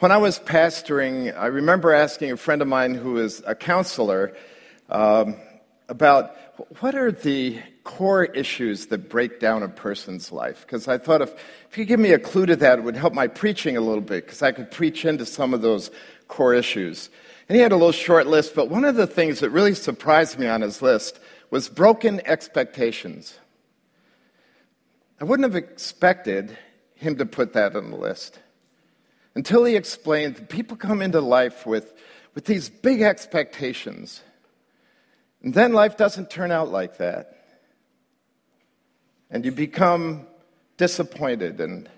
When I was pastoring, I remember asking a friend of mine who is a counselor um, about what are the core issues that break down a person's life. Because I thought if, if you give me a clue to that, it would help my preaching a little bit, because I could preach into some of those core issues. And he had a little short list, but one of the things that really surprised me on his list was broken expectations. I wouldn't have expected him to put that on the list until he explained that people come into life with, with these big expectations. And then life doesn't turn out like that. And you become disappointed, and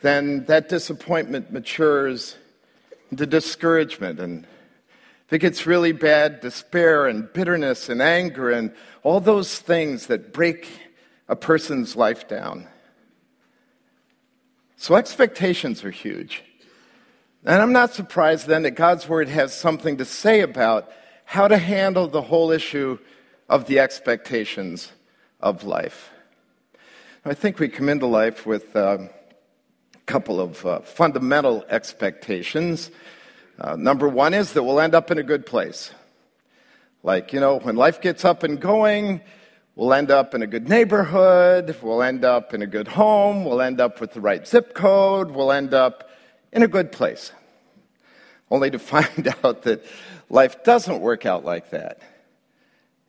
then that disappointment matures into discouragement and if it gets really bad, despair and bitterness and anger and all those things that break a person's life down. So expectations are huge. And I'm not surprised then that God's Word has something to say about how to handle the whole issue of the expectations of life. I think we come into life with uh, a couple of uh, fundamental expectations. Uh, number one is that we'll end up in a good place. Like, you know, when life gets up and going, we'll end up in a good neighborhood, we'll end up in a good home, we'll end up with the right zip code, we'll end up in a good place. Only to find out that life doesn't work out like that.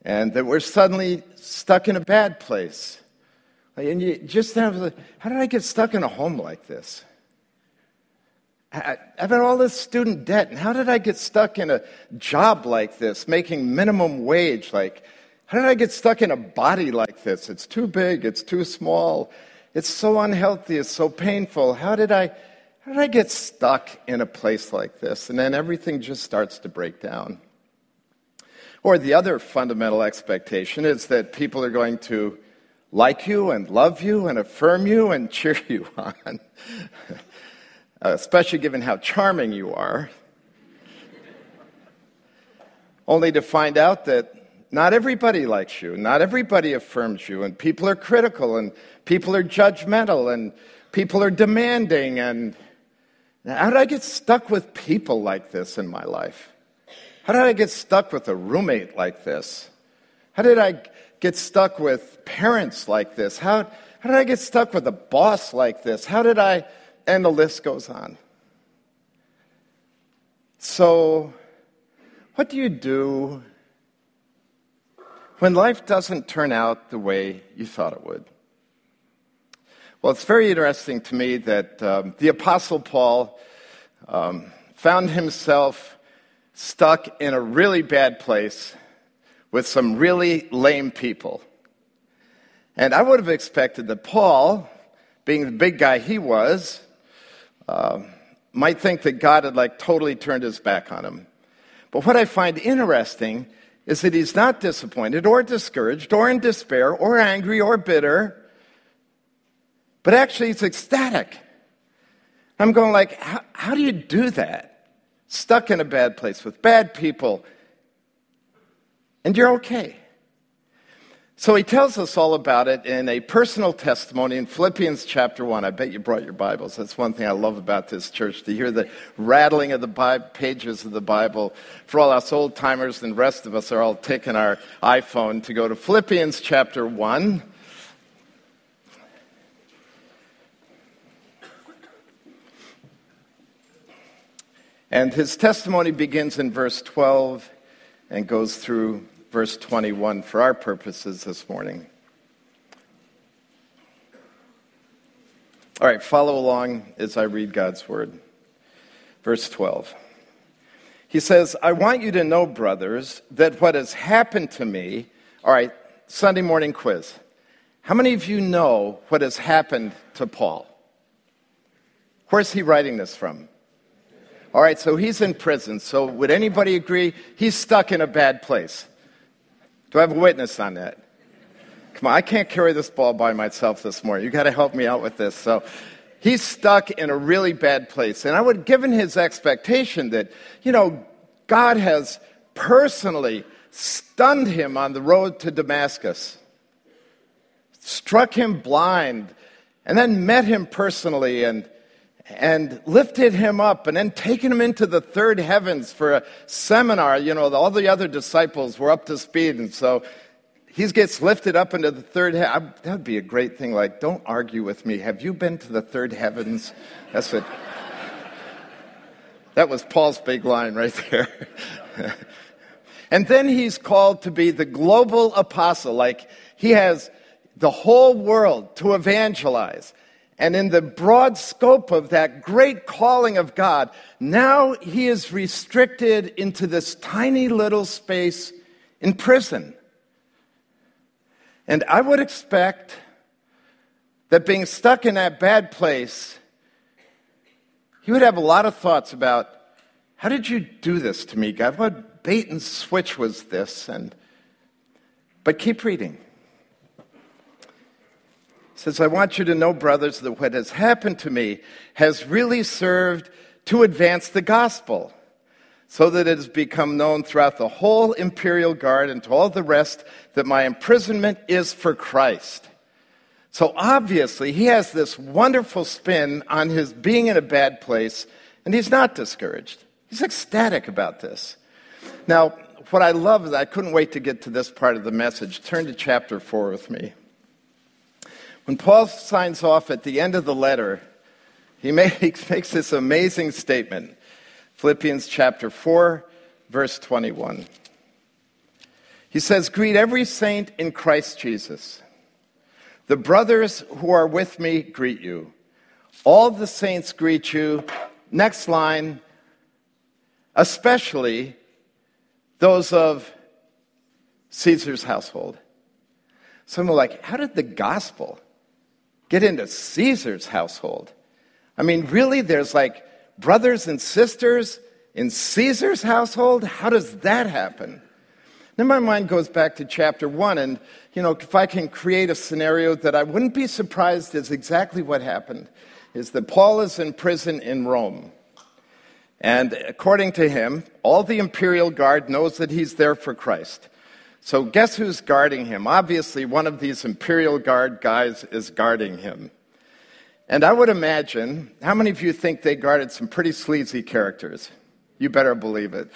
And that we're suddenly stuck in a bad place. And you just have, how did I get stuck in a home like this? I've had all this student debt, and how did I get stuck in a job like this, making minimum wage? Like, how did I get stuck in a body like this? It's too big, it's too small, it's so unhealthy, it's so painful. How did I, how did I get stuck in a place like this? And then everything just starts to break down. Or the other fundamental expectation is that people are going to like you and love you and affirm you and cheer you on. Especially given how charming you are, only to find out that not everybody likes you, not everybody affirms you, and people are critical, and people are judgmental, and people are demanding. And how did I get stuck with people like this in my life? How did I get stuck with a roommate like this? How did I get stuck with parents like this? How, how did I get stuck with a boss like this? How did I and the list goes on. So, what do you do when life doesn't turn out the way you thought it would? Well, it's very interesting to me that um, the Apostle Paul um, found himself stuck in a really bad place with some really lame people. And I would have expected that Paul, being the big guy he was, uh, might think that God had like totally turned his back on him. But what I find interesting is that he's not disappointed or discouraged or in despair or angry or bitter, but actually he's ecstatic. I'm going like, how, how do you do that? Stuck in a bad place with bad people, and you're okay. So he tells us all about it in a personal testimony in Philippians chapter 1. I bet you brought your Bibles. That's one thing I love about this church, to hear the rattling of the pages of the Bible. For all us old timers and the rest of us are all taking our iPhone to go to Philippians chapter 1. And his testimony begins in verse 12 and goes through verse 21 for our purposes this morning. All right, follow along as I read God's word. Verse 12. He says, I want you to know, brothers, that what has happened to me. All right, Sunday morning quiz. How many of you know what has happened to Paul? Where's he writing this from? All right, so he's in prison. So would anybody agree he's stuck in a bad place? Do I have a witness on that? Come on, I can't carry this ball by myself this morning. You got to help me out with this. So he's stuck in a really bad place. And I would, given his expectation that, you know, God has personally stunned him on the road to Damascus, struck him blind, and then met him personally and, and lifted him up and then taken him into the third heavens for a seminar. You know, all the other disciples were up to speed. And so he gets lifted up into the third heaven. That would be a great thing. Like, don't argue with me. Have you been to the third heavens? That's it. that was Paul's big line right there. and then he's called to be the global apostle. Like, he has the whole world to evangelize. And in the broad scope of that great calling of God, now he is restricted into this tiny little space in prison. And I would expect that being stuck in that bad place, he would have a lot of thoughts about how did you do this to me, God? What bait and switch was this? And but keep reading says, I want you to know, brothers, that what has happened to me has really served to advance the gospel, so that it has become known throughout the whole imperial guard and to all the rest that my imprisonment is for Christ. So obviously, he has this wonderful spin on his being in a bad place, and he's not discouraged. He's ecstatic about this. Now, what I love is I couldn't wait to get to this part of the message. Turn to chapter 4 with me. When Paul signs off at the end of the letter, he makes, this amazing statement Philippians chapter 4, verse 21. He says, Greet every saint in Christ Jesus. The brothers who are with me greet you. All the saints greet you. Next line, especially those of Caesar's household. Some are like, how did the gospel get into Caesar's household. I mean, really, there's like brothers and sisters in Caesar's household? How does that happen? Then my mind goes back to chapter one, and you know, if I can create a scenario that I wouldn't be surprised is exactly what happened, is that Paul is in prison in Rome. And according to him, all the imperial guard knows that he's there for Christ. So, guess who's guarding him? Obviously, one of these Imperial Guard guys is guarding him. And I would imagine, how many of you think they guarded some pretty sleazy characters? You better believe it.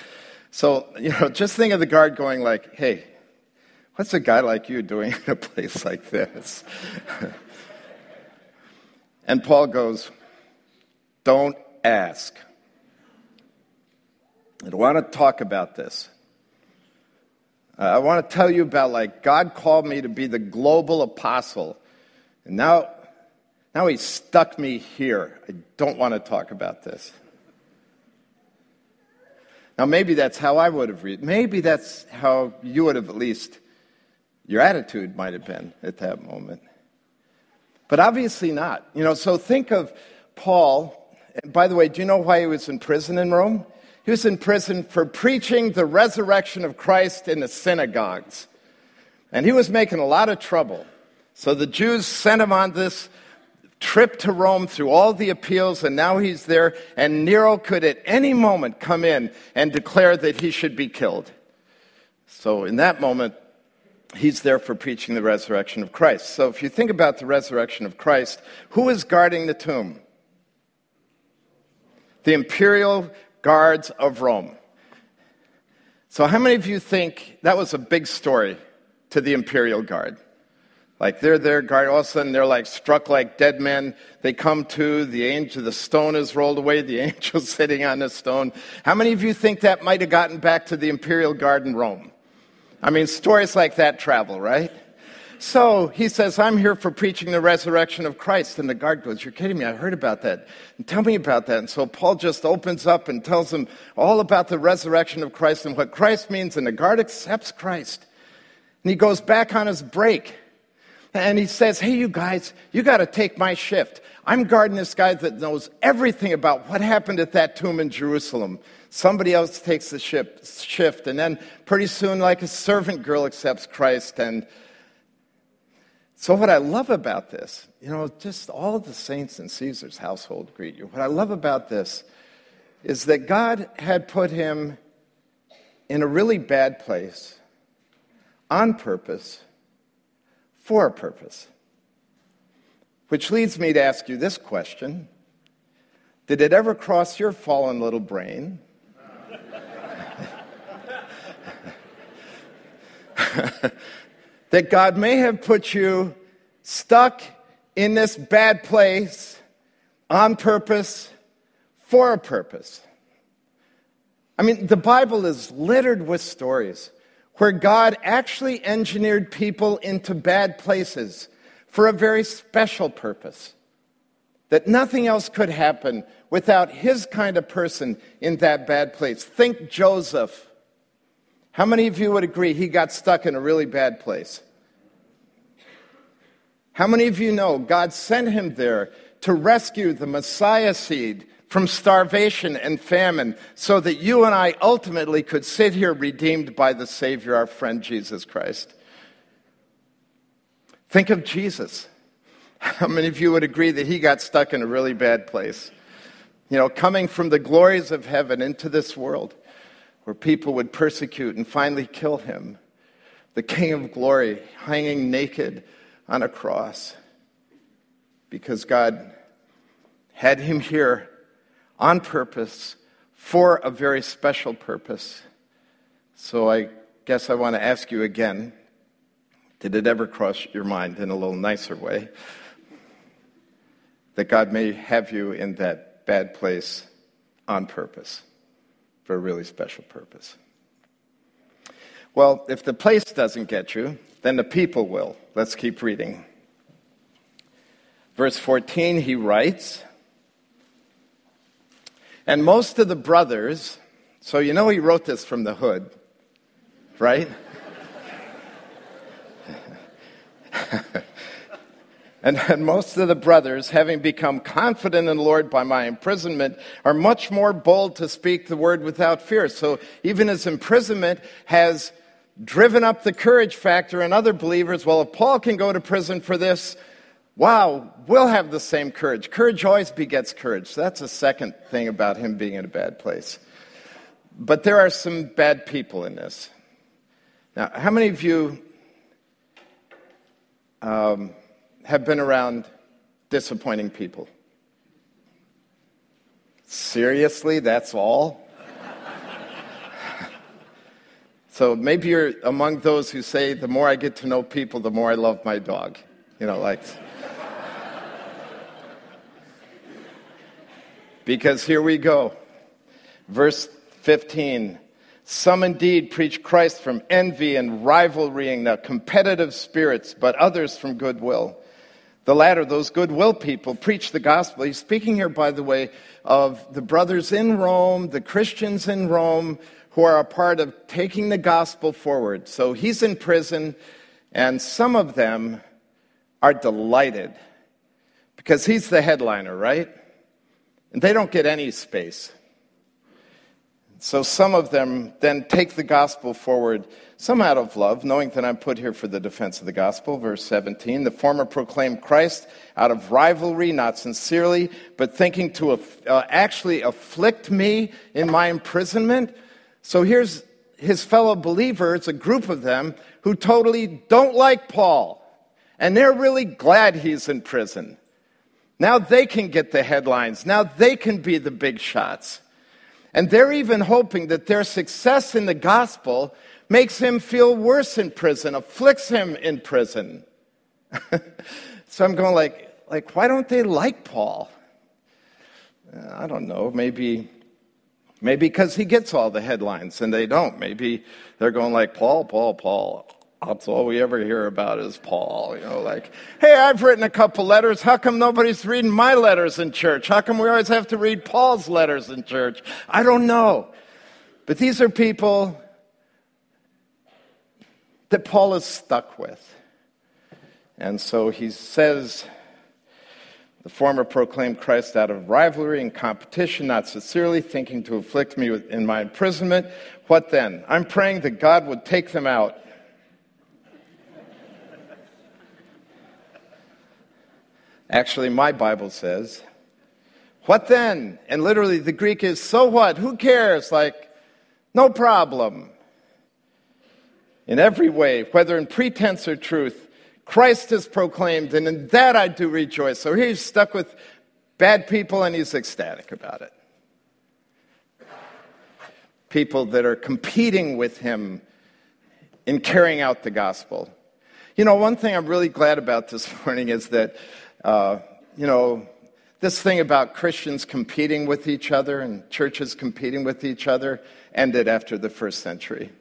So, you know, just think of the guard going like, hey, what's a guy like you doing in a place like this? and Paul goes, don't ask. I don't want to talk about this. Uh, I want to tell you about like God called me to be the global apostle. And now, now he's stuck me here. I don't want to talk about this. Now, maybe that's how I would have read. Maybe that's how you would have at least, your attitude might have been at that moment. But obviously not. You know, so think of Paul. And by the way, do you know why he was in prison in Rome? He was in prison for preaching the resurrection of Christ in the synagogues. And he was making a lot of trouble. So the Jews sent him on this trip to Rome through all the appeals, and now he's there. And Nero could at any moment come in and declare that he should be killed. So in that moment, he's there for preaching the resurrection of Christ. So if you think about the resurrection of Christ, who is guarding the tomb? The imperial guards of Rome. So, how many of you think that was a big story to the imperial guard? Like they're there, guard, all of a sudden they're like struck like dead men. They come to, the angel, the stone is rolled away, the angel's sitting on the stone. How many of you think that might have gotten back to the imperial guard in Rome? I mean, stories like that travel, right? So he says, I'm here for preaching the resurrection of Christ. And the guard goes, You're kidding me. I heard about that. And tell me about that. And so Paul just opens up and tells them all about the resurrection of Christ and what Christ means. And the guard accepts Christ. And he goes back on his break. And he says, Hey, you guys, you got to take my shift. I'm guarding this guy that knows everything about what happened at that tomb in Jerusalem. Somebody else takes the shift. And then pretty soon, like a servant girl accepts Christ. And so, what I love about this, you know, just all the saints in Caesar's household greet you. What I love about this is that God had put him in a really bad place on purpose for a purpose. Which leads me to ask you this question Did it ever cross your fallen little brain? that God may have put you stuck in this bad place on purpose for a purpose. I mean, the Bible is littered with stories where God actually engineered people into bad places for a very special purpose. That nothing else could happen without his kind of person in that bad place. Think Joseph. How many of you would agree he got stuck in a really bad place? How many of you know God sent him there to rescue the Messiah seed from starvation and famine so that you and I ultimately could sit here redeemed by the Savior, our friend Jesus Christ. Think of Jesus. How many of you would agree that he got stuck in a really bad place? You know, coming from the glories of heaven into this world where people would persecute and finally kill him. The King of glory hanging naked on a cross because God had him here on purpose for a very special purpose. So I guess I want to ask you again did it ever cross your mind in a little nicer way that God may have you in that bad place on purpose for a really special purpose? Well, if the place doesn't get you, then the people will. Let's keep reading. Verse 14, he writes, and most of the brothers, so you know he wrote this from the hood, right? and, and most of the brothers, having become confident in the Lord by my imprisonment, are much more bold to speak the word without fear. So even his imprisonment has driven up the courage factor in other believers. Well, if Paul can go to prison for this, wow, we'll have the same courage. Courage always begets courage. So that's a second thing about him being in a bad place. But there are some bad people in this. Now, how many of you um, have been around disappointing people? Seriously, that's all? so maybe you're among those who say, the more I get to know people, the more I love my dog. You know, like. Because here we go. Verse 15. Some indeed preach Christ from envy and rivalry and competitive spirits, but others from goodwill. The latter, those goodwill people, preach the gospel. He's speaking here, by the way, of the brothers in Rome, the Christians in Rome, who are a part of taking the gospel forward. So he's in prison, and some of them are delighted because he's the headliner, right? And they don't get any space. So some of them then take the gospel forward, some out of love, knowing that I'm put here for the defense of the gospel. Verse 17 the former proclaimed Christ out of rivalry, not sincerely, but thinking to uh, actually afflict me in my imprisonment. So here's his fellow believers, a group of them, who totally don't like Paul. And they're really glad he's in prison. Now they can get the headlines. Now they can be the big shots. And they're even hoping that their success in the gospel makes him feel worse in prison, afflicts him in prison. so I'm going like, like, why don't they like Paul? Uh, I don't know. Maybe, maybe because he gets all the headlines and they don't. Maybe they're going like, Paul, Paul, Paul. That's all we ever hear about is Paul. You know, like, hey, I've written a couple letters. How come nobody's reading my letters in church? How come we always have to read Paul's letters in church? I don't know. But these are people that Paul is stuck with. And so he says, the former proclaimed Christ out of rivalry and competition, not sincerely, thinking to afflict me in my imprisonment. What then? I'm praying that God would take them out Actually, my Bible says, What then? And literally, the Greek is, So what? Who cares? Like, no problem. In every way, whether in pretense or truth, Christ is proclaimed, and in that I do rejoice. So he's stuck with bad people, and he's ecstatic about it. People that are competing with him in carrying out the gospel. You know, one thing I'm really glad about this morning is that, uh, you know, this thing about Christians competing with each other and churches competing with each other ended after the first century.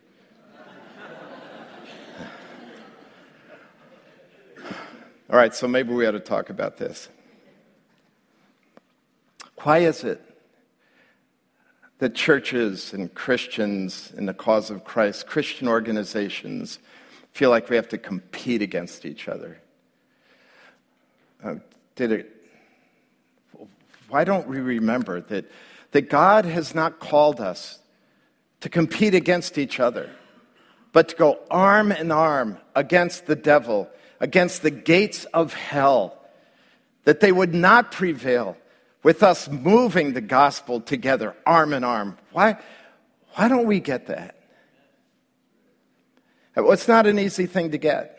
All right, so maybe we ought to talk about this. Why is it that churches and Christians in the cause of Christ, Christian organizations, feel like we have to compete against each other? Uh, did it, why don't we remember that, that God has not called us to compete against each other, but to go arm in arm against the devil, against the gates of hell, that they would not prevail with us moving the gospel together, arm in arm. Why, why don't we get that? It's not an easy thing to get.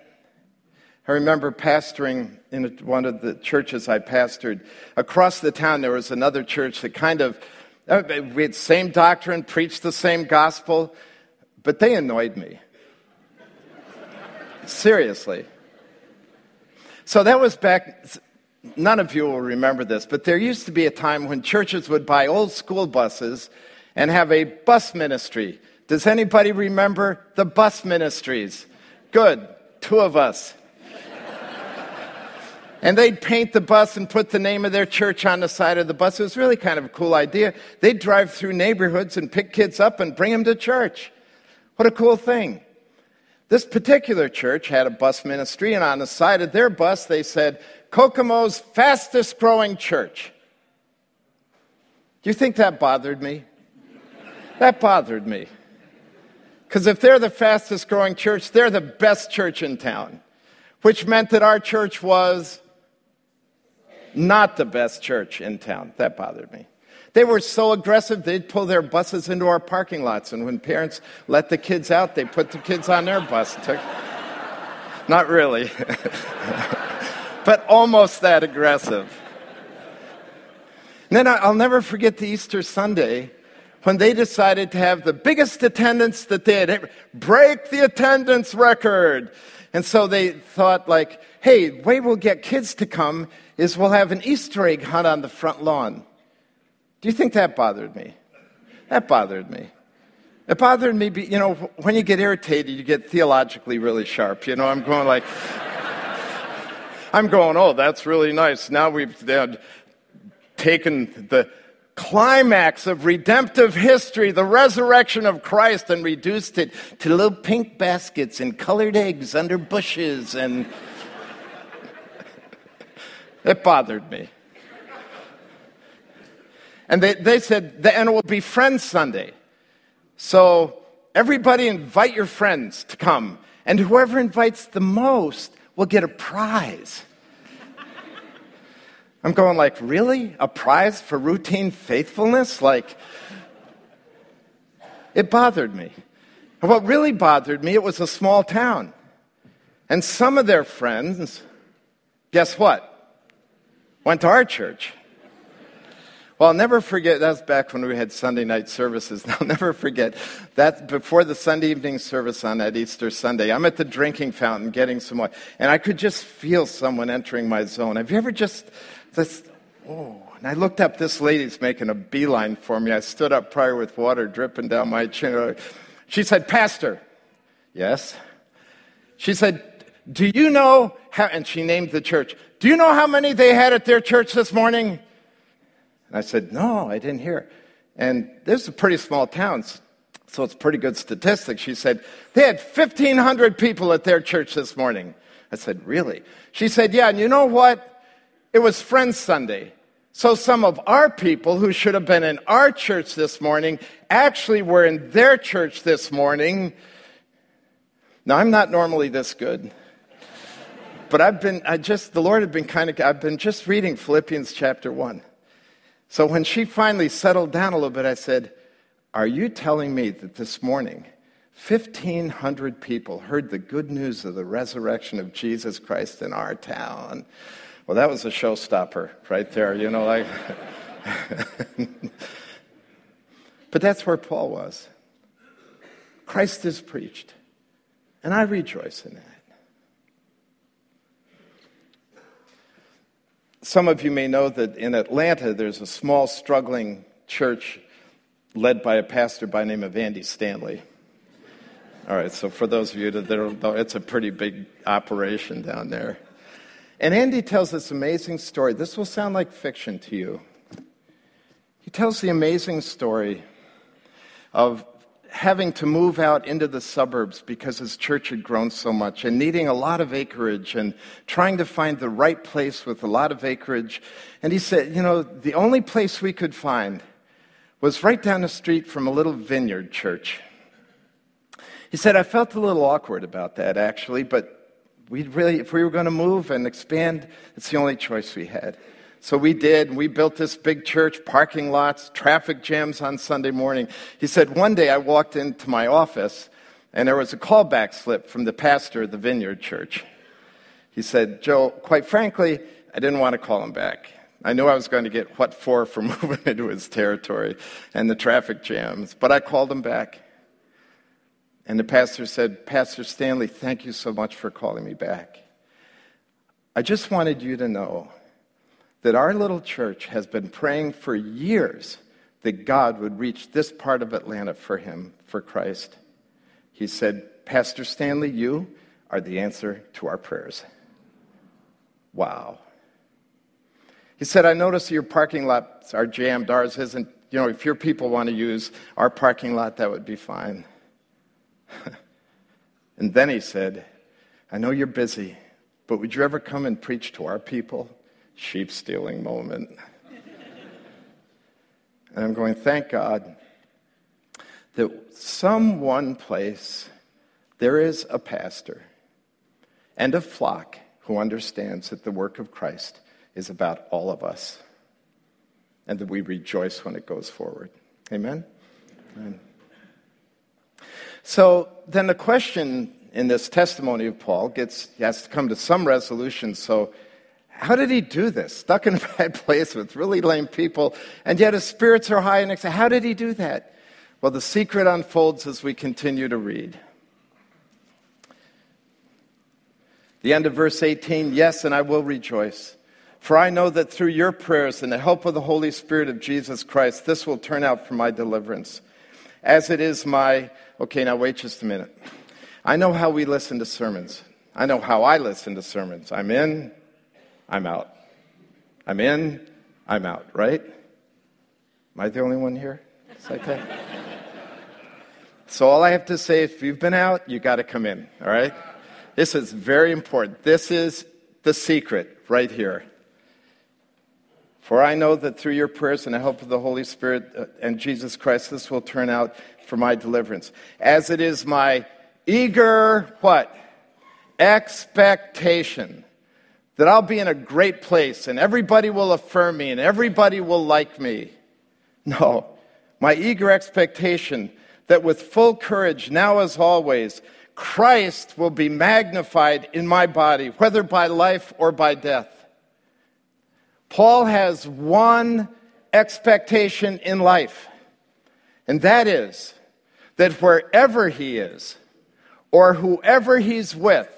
I remember pastoring in one of the churches I pastored. Across the town, there was another church that kind of, uh, we had same doctrine, preached the same gospel, but they annoyed me. Seriously. So that was back, none of you will remember this, but there used to be a time when churches would buy old school buses and have a bus ministry. Does anybody remember the bus ministries? Good, two of us. And they'd paint the bus and put the name of their church on the side of the bus. It was really kind of a cool idea. They'd drive through neighborhoods and pick kids up and bring them to church. What a cool thing. This particular church had a bus ministry, and on the side of their bus, they said, Kokomo's fastest growing church. Do you think that bothered me? That bothered me. Because if they're the fastest growing church, they're the best church in town, which meant that our church was not the best church in town. That bothered me. They were so aggressive, they'd pull their buses into our parking lots. And when parents let the kids out, they put the kids on their bus. Took... Not really, but almost that aggressive. And then I'll never forget the Easter Sunday when they decided to have the biggest attendance that they had ever, break the attendance record. And so they thought like, hey, way we'll get kids to come is we'll have an Easter egg hunt on the front lawn. Do you think that bothered me? That bothered me. It bothered me, you know, when you get irritated, you get theologically really sharp. You know, I'm going like, I'm going, oh, that's really nice. Now we've uh, taken the climax of redemptive history, the resurrection of Christ, and reduced it to little pink baskets and colored eggs under bushes. And it bothered me. And they, they said, and it will be Friends Sunday. So everybody invite your friends to come. And whoever invites the most will get a prize. I'm going like, really? A prize for routine faithfulness? Like, it bothered me. And what really bothered me, it was a small town. And some of their friends, guess what? Went to our church. Well, I'll never forget, that back when we had Sunday night services. I'll never forget that before the Sunday evening service on that Easter Sunday, I'm at the drinking fountain getting some water, and I could just feel someone entering my zone. Have you ever just, this, oh, and I looked up, this lady's making a beeline for me. I stood up prior with water dripping down my chin. She said, Pastor, yes. She said, Do you know how, and she named the church, do you know how many they had at their church this morning? And I said, No, I didn't hear. And this is a pretty small town, so it's pretty good statistics. She said, They had 1,500 people at their church this morning. I said, Really? She said, Yeah, and you know what? It was Friends Sunday. So some of our people who should have been in our church this morning actually were in their church this morning. Now, I'm not normally this good. But I've been, I just, the Lord had been kind of, I've been just reading Philippians chapter 1. So when she finally settled down a little bit, I said, Are you telling me that this morning 1,500 people heard the good news of the resurrection of Jesus Christ in our town? Well, that was a showstopper right there, you know, like. but that's where Paul was. Christ is preached, and I rejoice in that. Some of you may know that in Atlanta there's a small, struggling church led by a pastor by name of Andy Stanley. All right, so for those of you that don't know, it's a pretty big operation down there. And Andy tells this amazing story. This will sound like fiction to you. He tells the amazing story of having to move out into the suburbs because his church had grown so much and needing a lot of acreage and trying to find the right place with a lot of acreage. And he said, You know, the only place we could find was right down the street from a little vineyard church. He said, I felt a little awkward about that actually, but we really, if we were going to move and expand, it's the only choice we had. So we did. We built this big church, parking lots, traffic jams on Sunday morning. He said, One day I walked into my office and there was a callback slip from the pastor of the Vineyard Church. He said, Joe, quite frankly, I didn't want to call him back. I knew I was going to get what for for moving into his territory and the traffic jams, but I called him back. And the pastor said, Pastor Stanley, thank you so much for calling me back. I just wanted you to know that our little church has been praying for years that God would reach this part of Atlanta for him, for Christ. He said, Pastor Stanley, you are the answer to our prayers. Wow. He said, I notice your parking lots are jammed. Ours isn't. You know, if your people want to use our parking lot, that would be fine. and then he said, I know you're busy, but would you ever come and preach to our people? Sheep stealing moment. and I'm going, thank God that some one place there is a pastor and a flock who understands that the work of Christ is about all of us and that we rejoice when it goes forward. Amen? Amen. So then the question in this testimony of Paul gets he has to come to some resolution. So how did he do this? Stuck in a bad place with really lame people, and yet his spirits are high and. How did he do that? Well, the secret unfolds as we continue to read. The end of verse 18 Yes, and I will rejoice. For I know that through your prayers and the help of the Holy Spirit of Jesus Christ, this will turn out for my deliverance as it is my. Okay, now wait just a minute. I know how we listen to sermons. I know how I listen to sermons. I'm in, I'm out. I'm in, I'm out, right? Am I the only one here? It's like that. so all I have to say, if you've been out, you got to come in, all right? This is very important. This is the secret right here. For I know that through your prayers and the help of the Holy Spirit uh, and Jesus Christ, this will turn out for my deliverance. As it is my eager, what? Expectation that I'll be in a great place and everybody will affirm me and everybody will like me. No, my eager expectation that with full courage, now as always, Christ will be magnified in my body, whether by life or by death. Paul has one expectation in life, and that is that wherever he is or whoever he's with,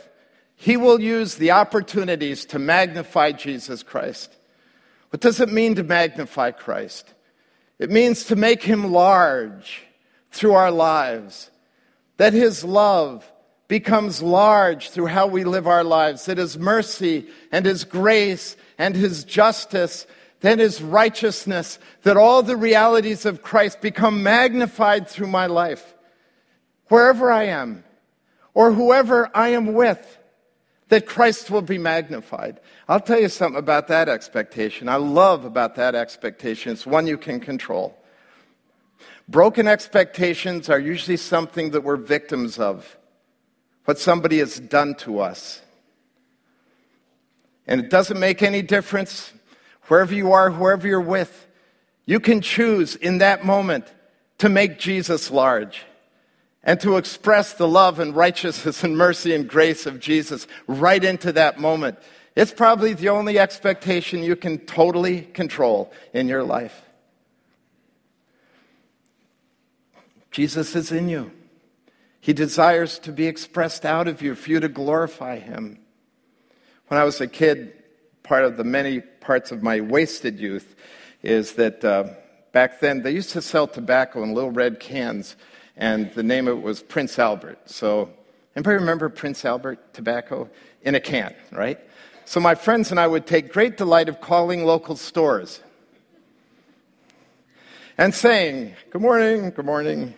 he will use the opportunities to magnify Jesus Christ. What does it mean to magnify Christ? It means to make him large through our lives, that his love becomes large through how we live our lives, that his mercy and his grace and his justice, then his righteousness, that all the realities of Christ become magnified through my life. Wherever I am, or whoever I am with, that Christ will be magnified. I'll tell you something about that expectation. I love about that expectation. It's one you can control. Broken expectations are usually something that we're victims of, what somebody has done to us. And it doesn't make any difference wherever you are, whoever you're with. You can choose in that moment to make Jesus large and to express the love and righteousness and mercy and grace of Jesus right into that moment. It's probably the only expectation you can totally control in your life. Jesus is in you. He desires to be expressed out of you for you to glorify Him. When I was a kid, part of the many parts of my wasted youth is that uh, back then they used to sell tobacco in little red cans, and the name of it was Prince Albert. So, anybody remember Prince Albert tobacco in a can, right? So my friends and I would take great delight of calling local stores and saying, "Good morning, good morning.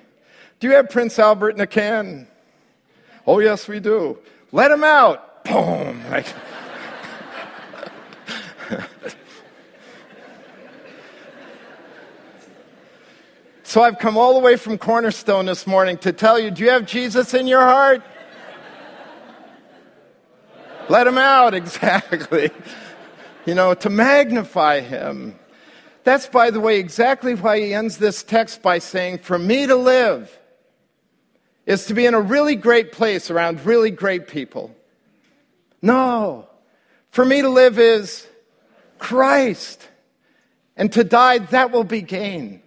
Do you have Prince Albert in a can?" "Oh yes, we do." "Let him out." Boom. Like, So I've come all the way from Cornerstone this morning to tell you do you have Jesus in your heart? Let him out, exactly. You know, to magnify him. That's, by the way, exactly why he ends this text by saying, For me to live is to be in a really great place around really great people. No. For me to live is Christ. And to die, that will be gain.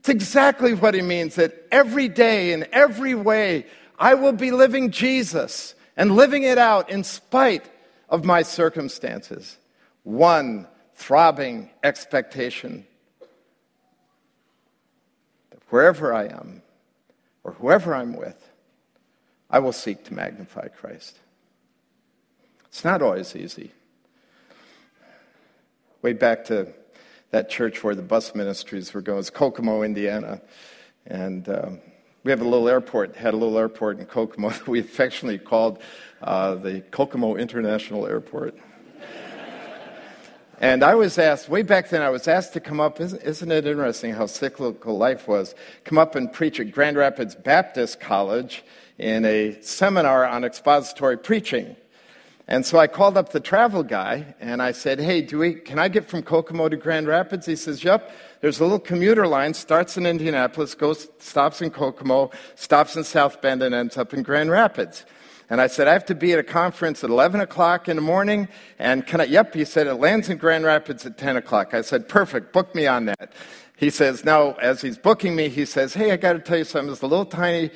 It's exactly what he means that every day, in every way, I will be living Jesus and living it out in spite of my circumstances. One throbbing expectation that wherever I am or whoever I'm with, I will seek to magnify Christ. It's not always easy. Way back to that church where the bus ministries were going. It's Kokomo, Indiana. And um, we have a little airport, had a little airport in Kokomo that we affectionately called uh, the Kokomo International Airport. and I was asked, way back then, I was asked to come up, isn't, isn't it interesting how cyclical life was, come up and preach at Grand Rapids Baptist College in a seminar on expository preaching. And so I called up the travel guy and I said, Hey, do we, can I get from Kokomo to Grand Rapids? He says, Yep. There's a little commuter line, starts in Indianapolis, goes, stops in Kokomo, stops in South Bend, and ends up in Grand Rapids. And I said, I have to be at a conference at 11 o'clock in the morning. And can I, yep, he said, it lands in Grand Rapids at 10 o'clock. I said, perfect, book me on that. He says, now, as he's booking me, he says, hey, I got to tell you something. It's a little tiny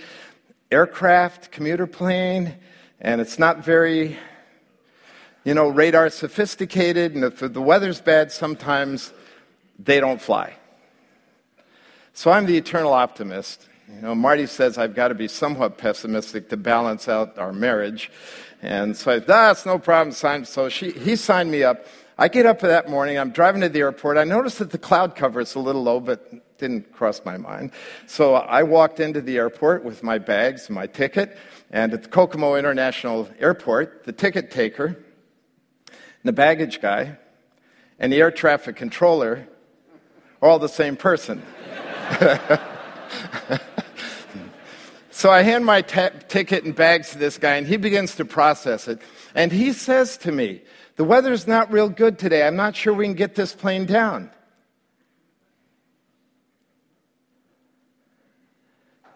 aircraft, commuter plane, and it's not very you know, radar's sophisticated, and if the weather's bad, sometimes they don't fly. So I'm the eternal optimist. You know, Martie says I've got to be somewhat pessimistic to balance out our marriage. And so I said, ah, no problem. So she, he signed me up. I get up that morning. I'm driving to the airport. I noticed that the cloud cover is a little low, but didn't cross my mind. So I walked into the airport with my bags and my ticket. And at the Kokomo International Airport, the ticket taker the baggage guy and the air traffic controller are all the same person. so I hand my t- ticket and bags to this guy, and he begins to process it. And he says to me, The weather's not real good today. I'm not sure we can get this plane down.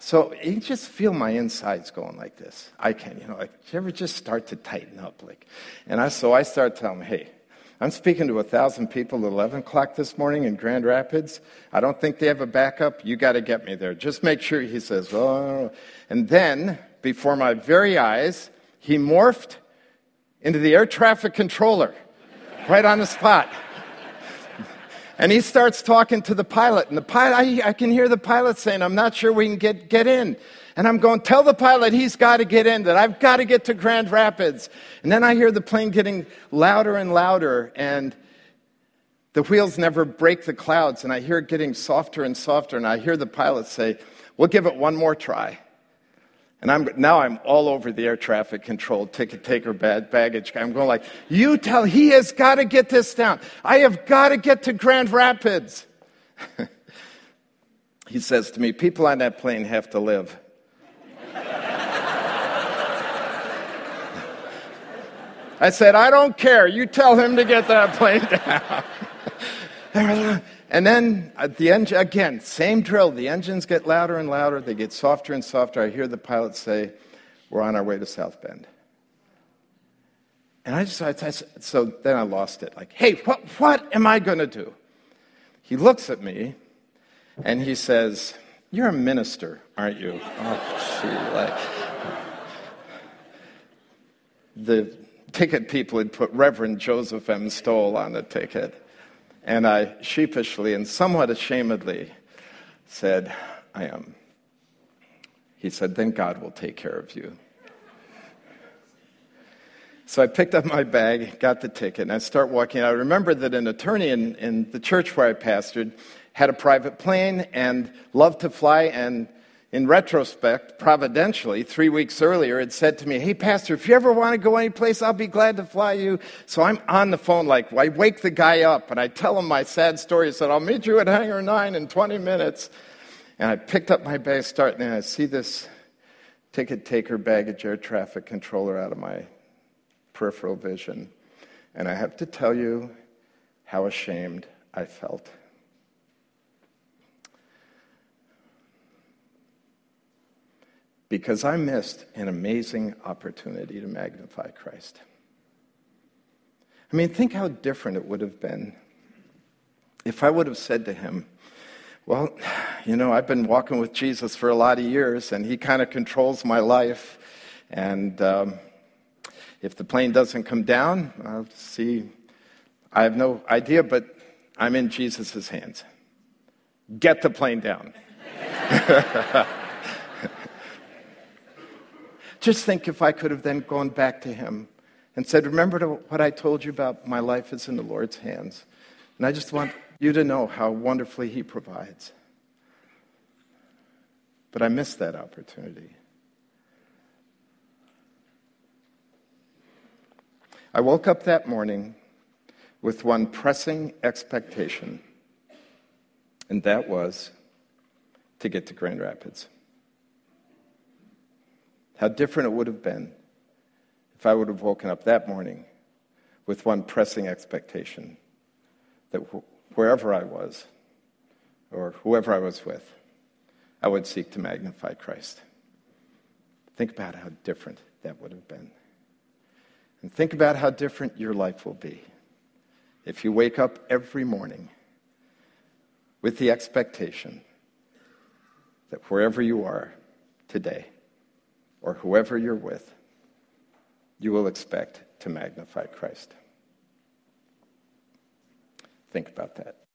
So you just feel my insides going like this. I can, you know, like, you ever just start to tighten up? Like, and I, so I start telling him, hey, I'm speaking to a thousand people at 11 o'clock this morning in Grand Rapids. I don't think they have a backup. You got to get me there. Just make sure. He says, oh. And then, before my very eyes, he morphed into the air traffic controller right on the spot. And he starts talking to the pilot, and the pilot, I, I, can hear the pilot saying, I'm not sure we can get, get in. And I'm going, tell the pilot he's got to get in, that I've got to get to Grand Rapids. And then I hear the plane getting louder and louder, and the wheels never break the clouds, and I hear it getting softer and softer, and I hear the pilot say, We'll give it one more try. And I'm, now I'm all over the air traffic control, ticket taker, bad baggage guy. I'm going like, you tell, he has got to get this down. I have got to get to Grand Rapids. he says to me, people on that plane have to live. I said, I don't care. You tell him to get that plane down. And then at the engine, again, same drill. The engines get louder and louder. They get softer and softer. I hear the pilot say, We're on our way to South Bend. And I just, I, I, so then I lost it. Like, hey, what, what am I going to do? He looks at me and he says, You're a minister, aren't you? Oh, gee, like. The ticket people had put Reverend Joseph M. Stowell on the ticket. And I sheepishly and somewhat ashamedly said, I am. He said, Then God will take care of you. So I picked up my bag, got the ticket, and I start walking. I remember that an attorney in, in the church where I pastored had a private plane and loved to fly. And in retrospect, providentially, three weeks earlier, had said to me, Hey, Pastor, if you ever want to go anyplace, I'll be glad to fly you. So I'm on the phone, like, I wake the guy up and I tell him my sad story. I said, I'll meet you at Hangar 9 in 20 minutes. And I picked up my bag, starting, and I see this ticket taker baggage air traffic controller out of my peripheral vision. And I have to tell you how ashamed I felt. Because I missed an amazing opportunity to magnify Christ. I mean, think how different it would have been if I would have said to him, Well, you know, I've been walking with Jesus for a lot of years, and he kind of controls my life. And um, if the plane doesn't come down, I'll see. I have no idea, but I'm in Jesus' hands. Get the plane down. Just think if I could have then gone back to him and said, Remember what I told you about my life is in the Lord's hands. And I just want you to know how wonderfully he provides. But I missed that opportunity. I woke up that morning with one pressing expectation, and that was to get to Grand Rapids. How different it would have been if I would have woken up that morning with one pressing expectation that wherever I was, or whoever I was with, I would seek to magnify Christ. Think about how different that would have been. And think about how different your life will be if you wake up every morning with the expectation that wherever you are today, or whoever you're with, you will expect to magnify Christ. Think about that.